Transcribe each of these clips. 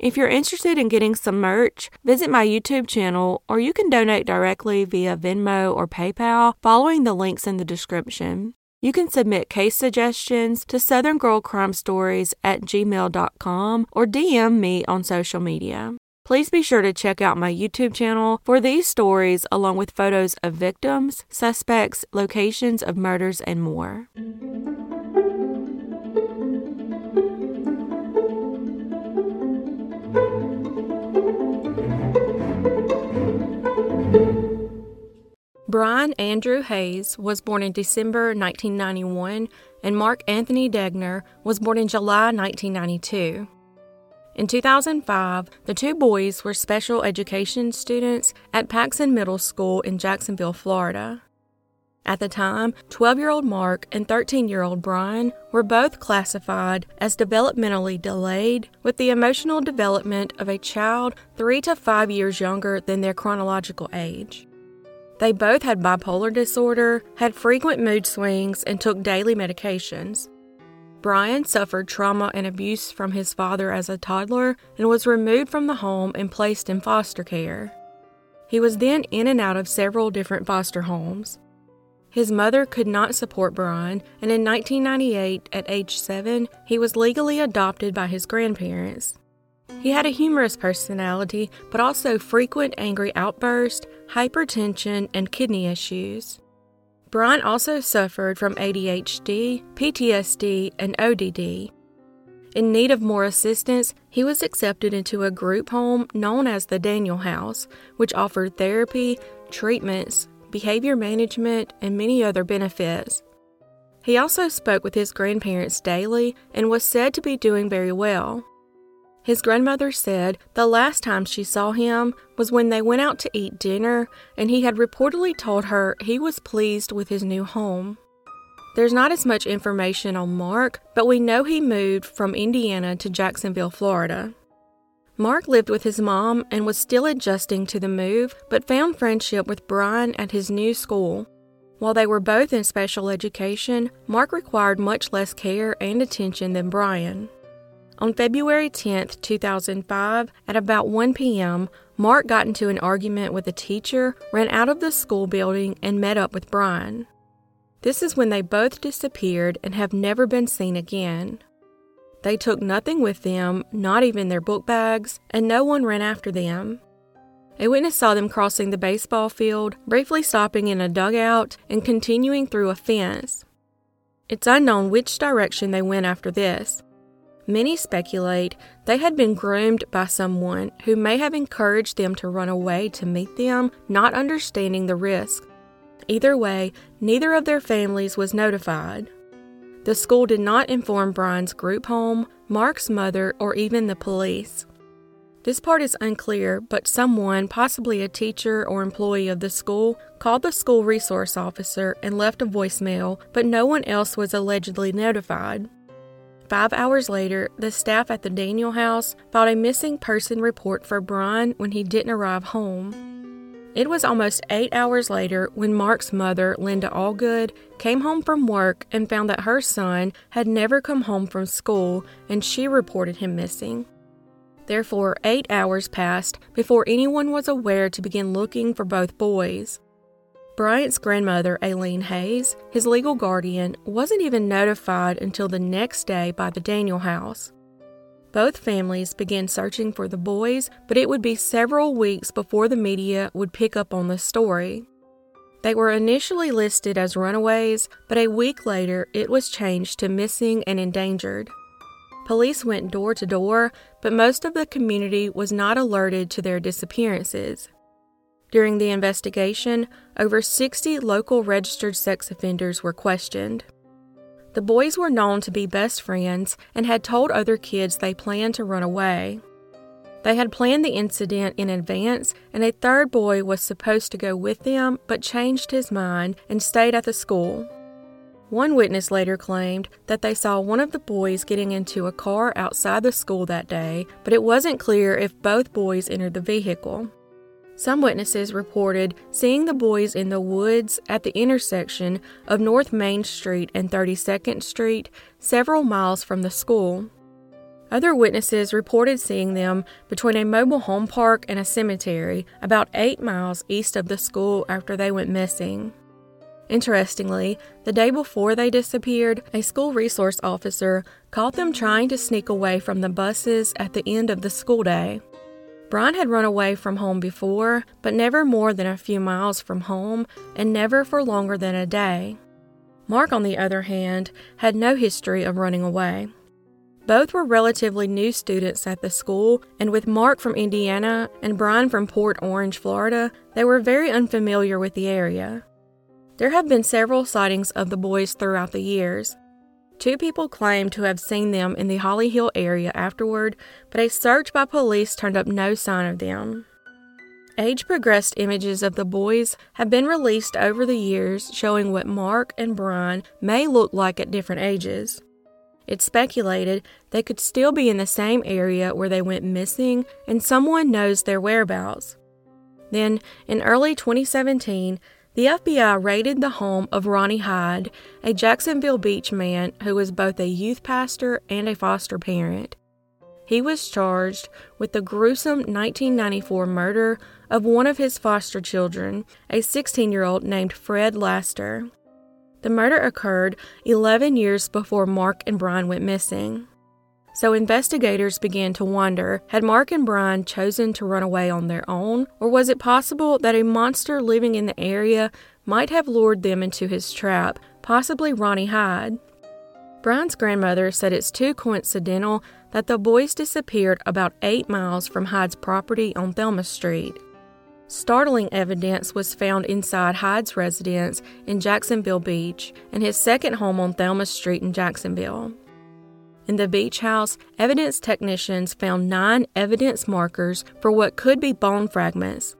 If you're interested in getting some merch, visit my YouTube channel or you can donate directly via Venmo or PayPal following the links in the description. You can submit case suggestions to Southern Girl Crime Stories at gmail.com or DM me on social media. Please be sure to check out my YouTube channel for these stories along with photos of victims, suspects, locations of murders, and more. Bryan Andrew Hayes was born in December 1991, and Mark Anthony Degner was born in July 1992. In 2005, the two boys were special education students at Paxson Middle School in Jacksonville, Florida. At the time, 12 year old Mark and 13 year old Bryan were both classified as developmentally delayed with the emotional development of a child three to five years younger than their chronological age. They both had bipolar disorder, had frequent mood swings, and took daily medications. Bryan suffered trauma and abuse from his father as a toddler and was removed from the home and placed in foster care. He was then in and out of several different foster homes. His mother could not support Bryan, and in 1998, at age seven, he was legally adopted by his grandparents. He had a humorous personality, but also frequent angry outbursts, hypertension, and kidney issues. Bryan also suffered from ADHD, PTSD, and ODD. In need of more assistance, he was accepted into a group home known as the Daniel House, which offered therapy, treatments, behavior management, and many other benefits. He also spoke with his grandparents daily and was said to be doing very well. His grandmother said the last time she saw him was when they went out to eat dinner, and he had reportedly told her he was pleased with his new home. There's not as much information on Mark, but we know he moved from Indiana to Jacksonville, Florida. Mark lived with his mom and was still adjusting to the move, but found friendship with Bryan at his new school. While they were both in special education, Mark required much less care and attention than Bryan. On February 10, 2005, at about 1 p.m., Mark got into an argument with a teacher, ran out of the school building, and met up with Bryan. This is when they both disappeared and have never been seen again. They took nothing with them, not even their book bags, and no one ran after them. A witness saw them crossing the baseball field, briefly stopping in a dugout, and continuing through a fence. It's unknown which direction they went after this. Many speculate they had been groomed by someone who may have encouraged them to run away to meet them, not understanding the risk. Either way, neither of their families was notified. The school did not inform Bryan's group home, Mark's mother, or even the police. This part is unclear, but someone, possibly a teacher or employee of the school, called the school resource officer and left a voicemail, but no one else was allegedly notified. Five hours later, the staff at the Daniel house filed a missing person report for Bryan when he didn't arrive home. It was almost eight hours later when Mark's mother, Linda Allgood, came home from work and found that her son had never come home from school and she reported him missing. Therefore, eight hours passed before anyone was aware to begin looking for both boys. Bryan's grandmother, Aileen Hayes, his legal guardian, wasn't even notified until the next day by the Daniel house. Both families began searching for the boys, but it would be several weeks before the media would pick up on the story. They were initially listed as runaways, but a week later it was changed to missing and endangered. Police went door to door, but most of the community was not alerted to their disappearances. During the investigation, over 60 local registered sex offenders were questioned. The boys were known to be best friends and had told other kids they planned to run away. They had planned the incident in advance, and a third boy was supposed to go with them but changed his mind and stayed at the school. One witness later claimed that they saw one of the boys getting into a car outside the school that day, but it wasn't clear if both boys entered the vehicle. Some witnesses reported seeing the boys in the woods at the intersection of North Main Street and 32nd Street, several miles from the school. Other witnesses reported seeing them between a mobile home park and a cemetery about eight miles east of the school after they went missing. Interestingly, the day before they disappeared, a school resource officer caught them trying to sneak away from the buses at the end of the school day. Bryan had run away from home before, but never more than a few miles from home and never for longer than a day. Mark, on the other hand, had no history of running away. Both were relatively new students at the school, and with Mark from Indiana and Bryan from Port Orange, Florida, they were very unfamiliar with the area. There have been several sightings of the boys throughout the years. Two people claimed to have seen them in the Holly Hill area afterward, but a search by police turned up no sign of them. Age progressed images of the boys have been released over the years showing what Mark and Bryan may look like at different ages. It's speculated they could still be in the same area where they went missing and someone knows their whereabouts. Then, in early 2017, the FBI raided the home of Ronnie Hyde, a Jacksonville Beach man who was both a youth pastor and a foster parent. He was charged with the gruesome 1994 murder of one of his foster children, a 16 year old named Fred Laster. The murder occurred 11 years before Mark and Bryan went missing. So investigators began to wonder had Mark and Bryan chosen to run away on their own, or was it possible that a monster living in the area might have lured them into his trap, possibly Ronnie Hyde? Bryan's grandmother said it's too coincidental that the boys disappeared about eight miles from Hyde's property on Thelma Street. Startling evidence was found inside Hyde's residence in Jacksonville Beach and his second home on Thelma Street in Jacksonville. In the beach house, evidence technicians found nine evidence markers for what could be bone fragments,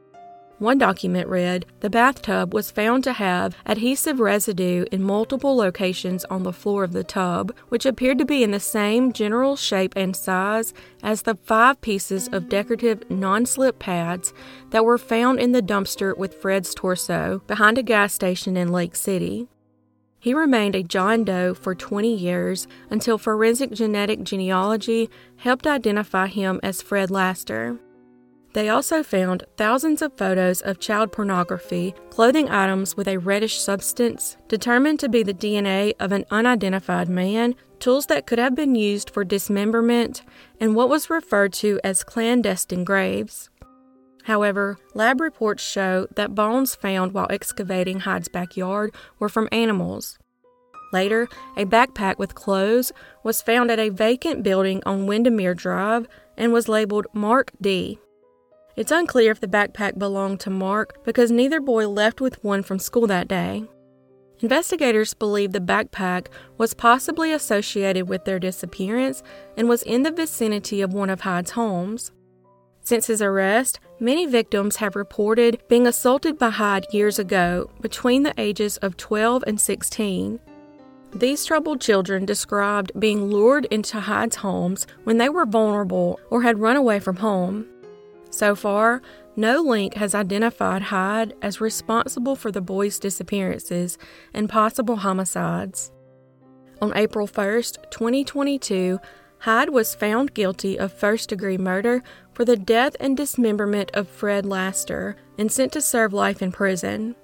one document read the bathtub was found to have adhesive residue in multiple locations on the floor of the tub, which appeared to be in the same general shape and size as the five pieces of decorative non slip pads that were found in the dumpster with Fred's torso behind a gas station in Lake City. He remained a John Doe for 20 years until forensic genetic genealogy helped identify him as Fred Laster. They also found thousands of photos of child pornography, clothing items with a reddish substance, determined to be the DNA of an unidentified man, tools that could have been used for dismemberment, and what was referred to as clandestine graves. However, lab reports show that bones found while excavating Hyde's backyard were from animals. Later, a backpack with clothes was found at a vacant building on Windermere Drive and was labeled Mark D. It's unclear if the backpack belonged to Mark because neither boy left with one from school that day. Investigators believe the backpack was possibly associated with their disappearance and was in the vicinity of one of Hyde's homes. Since his arrest, many victims have reported being assaulted by Hyde years ago between the ages of 12 and 16. These troubled children described being lured into Hyde's homes when they were vulnerable or had run away from home. So far, no link has identified Hyde as responsible for the boys' disappearances and possible homicides. On April 1, 2022, Hyde was found guilty of first degree murder for the death and dismemberment of Fred Laster and sent to serve life in prison.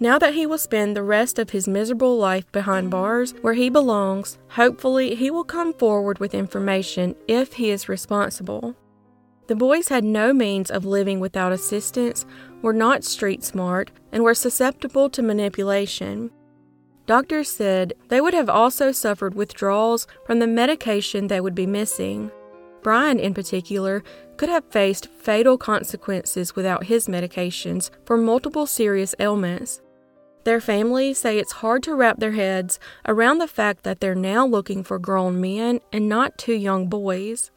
Now that he will spend the rest of his miserable life behind bars where he belongs, hopefully he will come forward with information if he is responsible. The boys had no means of living without assistance, were not street smart, and were susceptible to manipulation. Doctors said they would have also suffered withdrawals from the medication they would be missing. Bryan, in particular, could have faced fatal consequences without his medications for multiple serious ailments. Their families say it's hard to wrap their heads around the fact that they're now looking for grown men and not two young boys.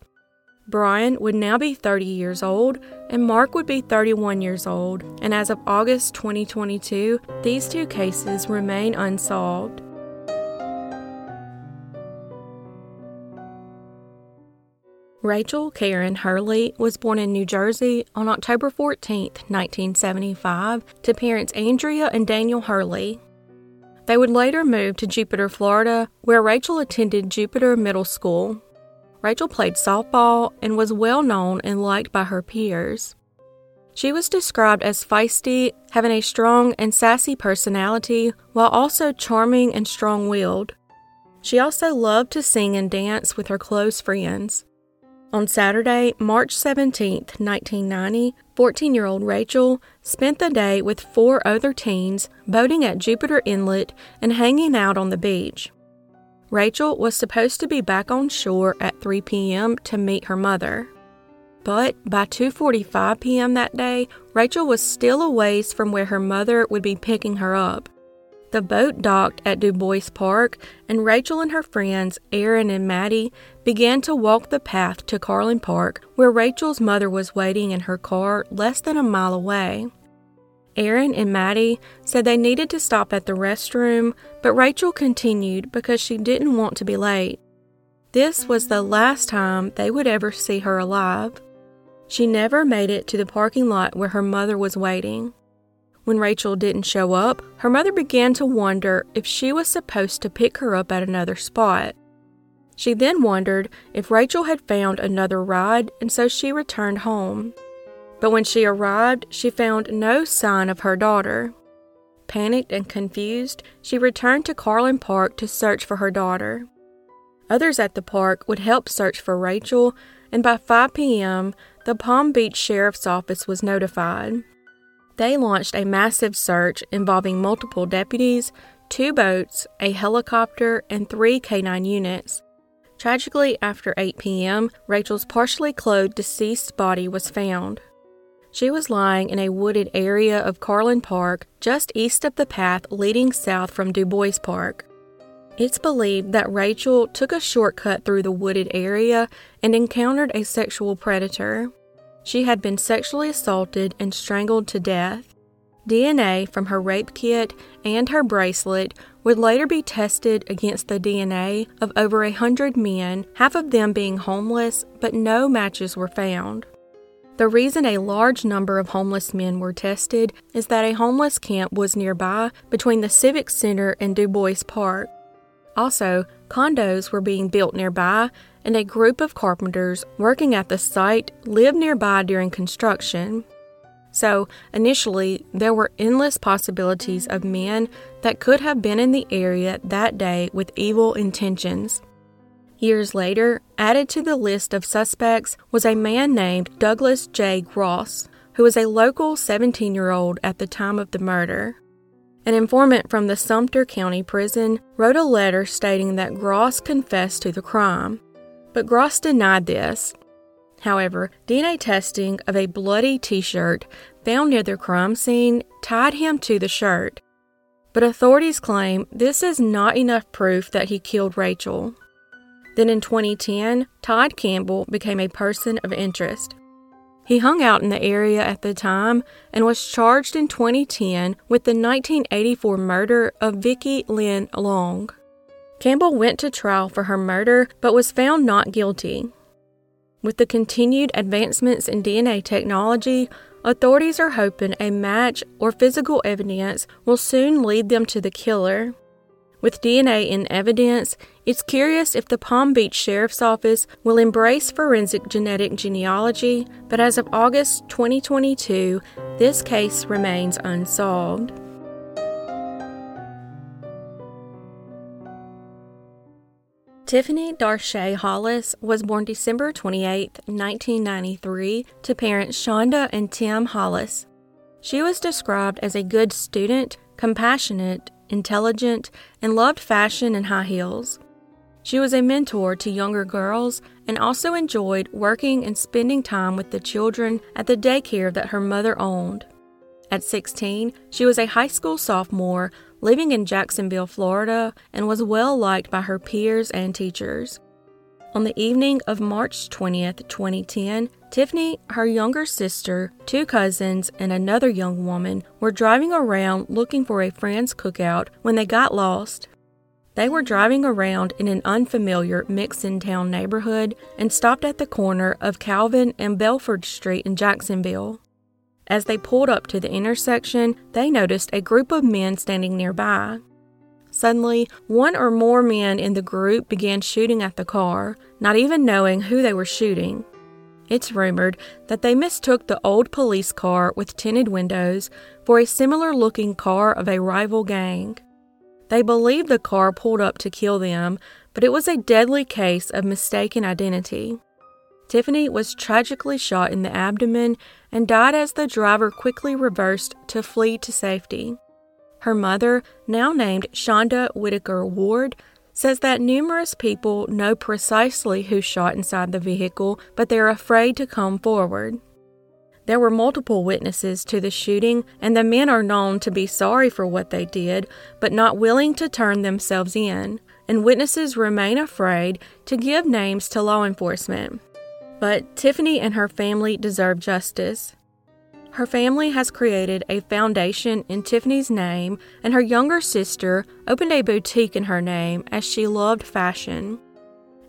Bryan would now be 30 years old and Mark would be 31 years old, and as of August 2022, these two cases remain unsolved. Rachel Karin Hurley was born in New Jersey on October 14, 1975, to parents Andrea and Daniel Hurley. They would later move to Jupiter, Florida, where Rachel attended Jupiter Middle School. Rachel played softball and was well known and liked by her peers. She was described as feisty, having a strong and sassy personality, while also charming and strong willed. She also loved to sing and dance with her close friends. On Saturday, March 17, 1990, 14 year old Rachel spent the day with four other teens boating at Jupiter Inlet and hanging out on the beach. Rachel was supposed to be back on shore at 3 p.m. to meet her mother. But by 2:45 p.m. that day, Rachel was still a ways from where her mother would be picking her up. The boat docked at Du Bois Park, and Rachel and her friends, Aaron and Maddie, began to walk the path to Carlin Park, where Rachel's mother was waiting in her car less than a mile away. Aaron and Maddie said they needed to stop at the restroom, but Rachel continued because she didn't want to be late. This was the last time they would ever see her alive. She never made it to the parking lot where her mother was waiting. When Rachel didn't show up, her mother began to wonder if she was supposed to pick her up at another spot. She then wondered if Rachel had found another ride, and so she returned home. But when she arrived, she found no sign of her daughter. Panicked and confused, she returned to Carlin Park to search for her daughter. Others at the park would help search for Rachel, and by 5 p.m., the Palm Beach Sheriff's Office was notified. They launched a massive search involving multiple deputies, two boats, a helicopter, and three canine units. Tragically, after 8 p.m., Rachel's partially clothed deceased body was found. She was lying in a wooded area of Carlin Park, just east of the path leading south from Du Bois Park. It's believed that Rachel took a shortcut through the wooded area and encountered a sexual predator. She had been sexually assaulted and strangled to death. DNA from her rape kit and her bracelet would later be tested against the DNA of over a hundred men, half of them being homeless, but no matches were found. The reason a large number of homeless men were tested is that a homeless camp was nearby between the Civic Center and Du Bois Park. Also, condos were being built nearby, and a group of carpenters working at the site lived nearby during construction. So, initially, there were endless possibilities of men that could have been in the area that day with evil intentions. Years later, added to the list of suspects was a man named Douglas J. Gross, who was a local 17 year old at the time of the murder. An informant from the Sumter County Prison wrote a letter stating that Gross confessed to the crime but Gross denied this. However, DNA testing of a bloody t shirt found near the crime scene tied him to the shirt. But authorities claim this is not enough proof that he killed Rachel. Then in 2010, Todd Campbell became a person of interest. He hung out in the area at the time and was charged in 2010 with the 1984 murder of Vicki Lynn Long. Campbell went to trial for her murder but was found not guilty. With the continued advancements in DNA technology, authorities are hoping a match or physical evidence will soon lead them to the killer. With DNA in evidence, it's curious if the Palm Beach Sheriff's Office will embrace forensic genetic genealogy, but as of August 2022, this case remains unsolved. Tiphne Darshay Hollis was born December 28, 1993, to parents Shonda and Tim Hollis. She was described as a good student, compassionate, intelligent, and loved fashion and high heels. She was a mentor to younger girls and also enjoyed working and spending time with the children at the daycare that her mother owned. At 16, she was a high school sophomore living in Jacksonville, Florida, and was well liked by her peers and teachers. On the evening of March 20th, 2010, Tiphne, her younger sister, two cousins, and another young woman were driving around looking for a friend's cookout when they got lost. They were driving around in an unfamiliar Mixon Town neighborhood and stopped at the corner of Calvin and Belford Street in Jacksonville. As they pulled up to the intersection, they noticed a group of men standing nearby. Suddenly, one or more men in the group began shooting at the car, not even knowing who they were shooting. It's rumored that they mistook the old police car with tinted windows for a similar looking car of a rival gang. They believed the car pulled up to kill them, but it was a deadly case of mistaken identity. Tiphne was tragically shot in the abdomen and died as the driver quickly reversed to flee to safety. Her mother, now named Shonda Whitaker Ward, says that numerous people know precisely who shot inside the vehicle, but they're afraid to come forward. There were multiple witnesses to the shooting, and the men are known to be sorry for what they did, but not willing to turn themselves in, and witnesses remain afraid to give names to law enforcement. But Tiphne and her family deserve justice. Her family has created a foundation in Tiphne's name, and her younger sister opened a boutique in her name as she loved fashion.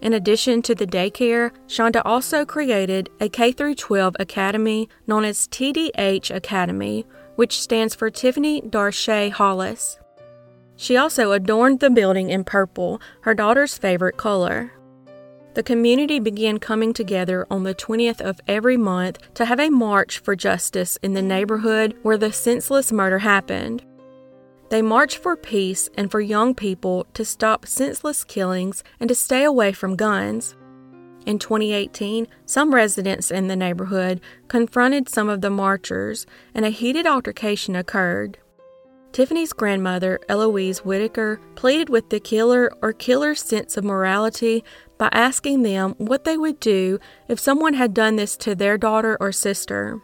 In addition to the daycare, Shonda also created a K 12 academy known as TDH Academy, which stands for Tiphne Darshay Hollis. She also adorned the building in purple, her daughter's favorite color. The community began coming together on the 20th of every month to have a march for justice in the neighborhood where the senseless murder happened. They march for peace and for young people to stop senseless killings and to stay away from guns. In 2018, some residents in the neighborhood confronted some of the marchers, and a heated altercation occurred. Tiphne's grandmother, Eloise Whitaker, pleaded with the killer or killer's sense of morality by asking them what they would do if someone had done this to their daughter or sister.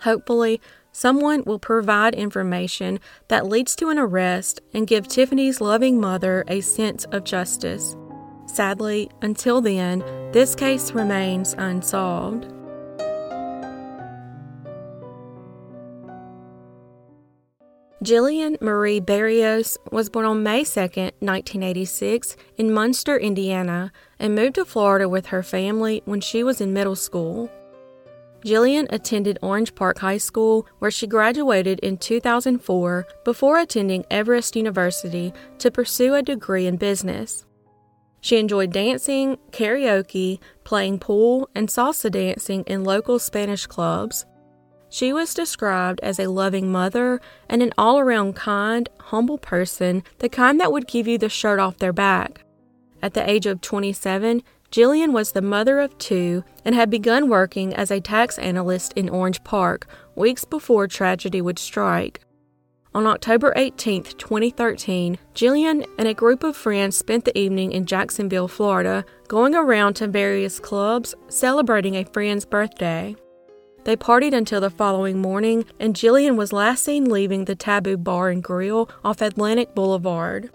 Hopefully, Someone will provide information that leads to an arrest and give Tiphne's loving mother a sense of justice. Sadly, until then, this case remains unsolved. Jillian Marie Berrios was born on May 2, 1986, in Munster, Indiana, and moved to Florida with her family when she was in middle school. Jillian attended Orange Park High School, where she graduated in 2004 before attending Everest University to pursue a degree in business. She enjoyed dancing, karaoke, playing pool, and salsa dancing in local Spanish clubs. She was described as a loving mother and an all around kind, humble person, the kind that would give you the shirt off their back. At the age of 27, Jillian was the mother of two and had begun working as a tax analyst in Orange Park weeks before tragedy would strike. On October 18, 2013, Jillian and a group of friends spent the evening in Jacksonville, Florida, going around to various clubs celebrating a friend's birthday. They partied until the following morning, and Jillian was last seen leaving the Taboo Bar and Grill off Atlantic Boulevard.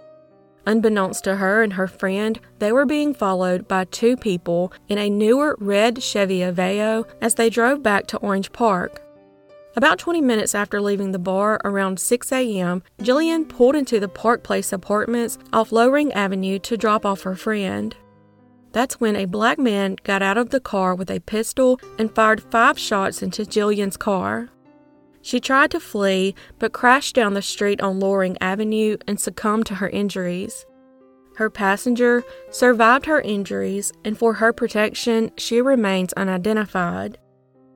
Unbeknownst to her and her friend, they were being followed by two people in a newer red Chevy Aveo as they drove back to Orange Park. About 20 minutes after leaving the bar around 6 a.m., Jillian pulled into the Park Place apartments off Loring Avenue to drop off her friend. That's when a black man got out of the car with a pistol and fired five shots into Jillian's car. She tried to flee, but crashed down the street on Loring Avenue and succumbed to her injuries. Her passenger survived her injuries, and for her protection, she remains unidentified.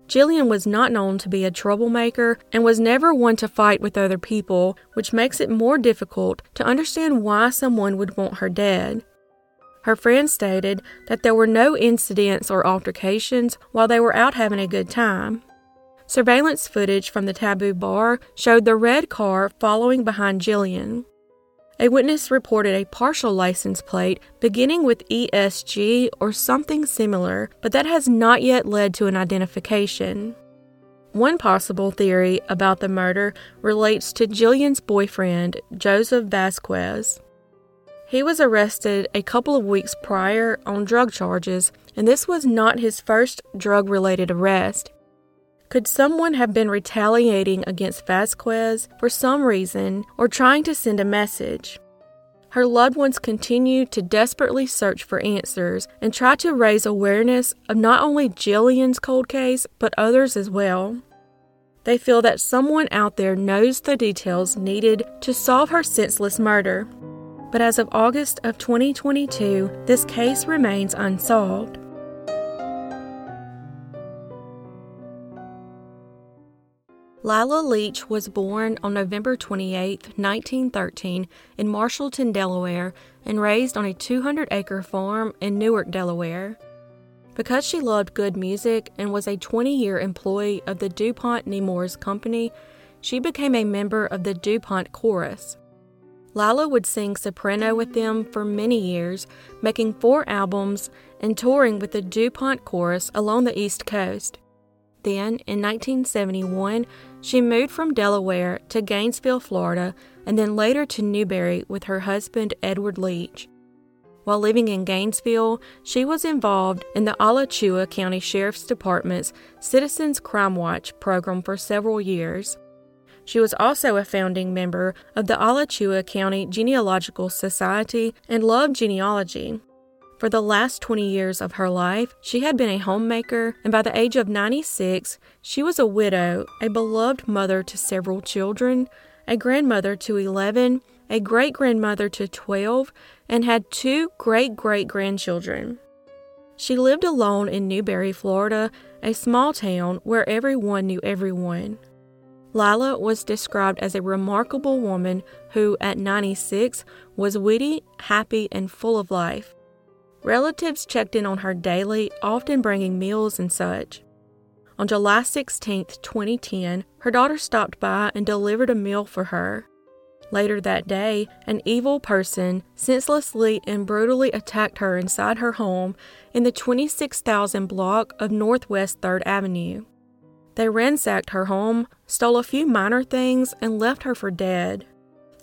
Jillian was not known to be a troublemaker and was never one to fight with other people, which makes it more difficult to understand why someone would want her dead. Her friend stated that there were no incidents or altercations while they were out having a good time. Surveillance footage from the Taboo Bar showed the red car following behind Jillian. A witness reported a partial license plate beginning with ESG or something similar, but that has not yet led to an identification. One possible theory about the murder relates to Jillian's boyfriend, Joseph Vasquez. He was arrested a couple of weeks prior on drug charges, and this was not his first drug related arrest. Could someone have been retaliating against Vasquez for some reason or trying to send a message? Her loved ones continue to desperately search for answers and try to raise awareness of not only Jillian's cold case, but others as well. They feel that someone out there knows the details needed to solve her senseless murder. But as of August of 2022, this case remains unsolved. Lila Leach was born on November 28, 1913, in Marshallton, Delaware, and raised on a 200 acre farm in Newark, Delaware. Because she loved good music and was a 20 year employee of the DuPont Nemours Company, she became a member of the DuPont Chorus. Lila would sing soprano with them for many years, making four albums and touring with the DuPont Chorus along the East Coast. Then, in 1971, she moved from Delaware to Gainesville, Florida, and then later to Newberry with her husband, Edward Leach. While living in Gainesville, she was involved in the Alachua County Sheriff's Department's Citizens Crime Watch program for several years. She was also a founding member of the Alachua County Genealogical Society and loved genealogy. For the last 20 years of her life, she had been a homemaker, and by the age of 96, she was a widow, a beloved mother to several children, a grandmother to 11, a great grandmother to 12, and had two great great grandchildren. She lived alone in Newberry, Florida, a small town where everyone knew everyone. Lila was described as a remarkable woman who, at 96, was witty, happy, and full of life. Relatives checked in on her daily, often bringing meals and such. On July 16, 2010, her daughter stopped by and delivered a meal for her. Later that day, an evil person senselessly and brutally attacked her inside her home in the 26,000 block of Northwest 3rd Avenue. They ransacked her home, stole a few minor things, and left her for dead.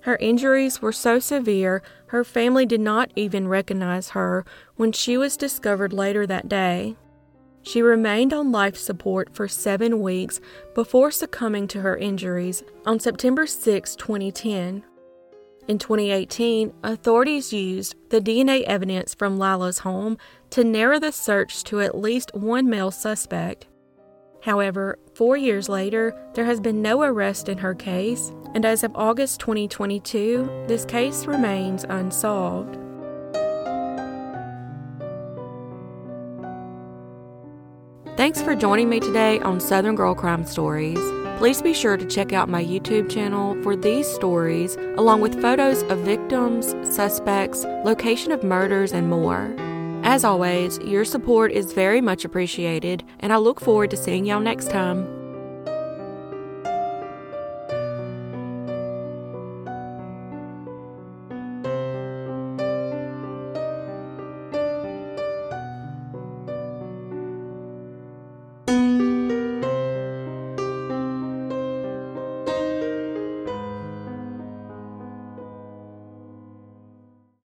Her injuries were so severe, her family did not even recognize her when she was discovered later that day. She remained on life support for seven weeks before succumbing to her injuries on September 6, 2010. In 2018, authorities used the DNA evidence from Lila's home to narrow the search to at least one male suspect. However, four years later, there has been no arrest in her case, and as of August 2022, this case remains unsolved. Thanks for joining me today on Southern Girl Crime Stories. Please be sure to check out my YouTube channel for these stories, along with photos of victims, suspects, location of murders, and more. As always, your support is very much appreciated, and I look forward to seeing y'all next time.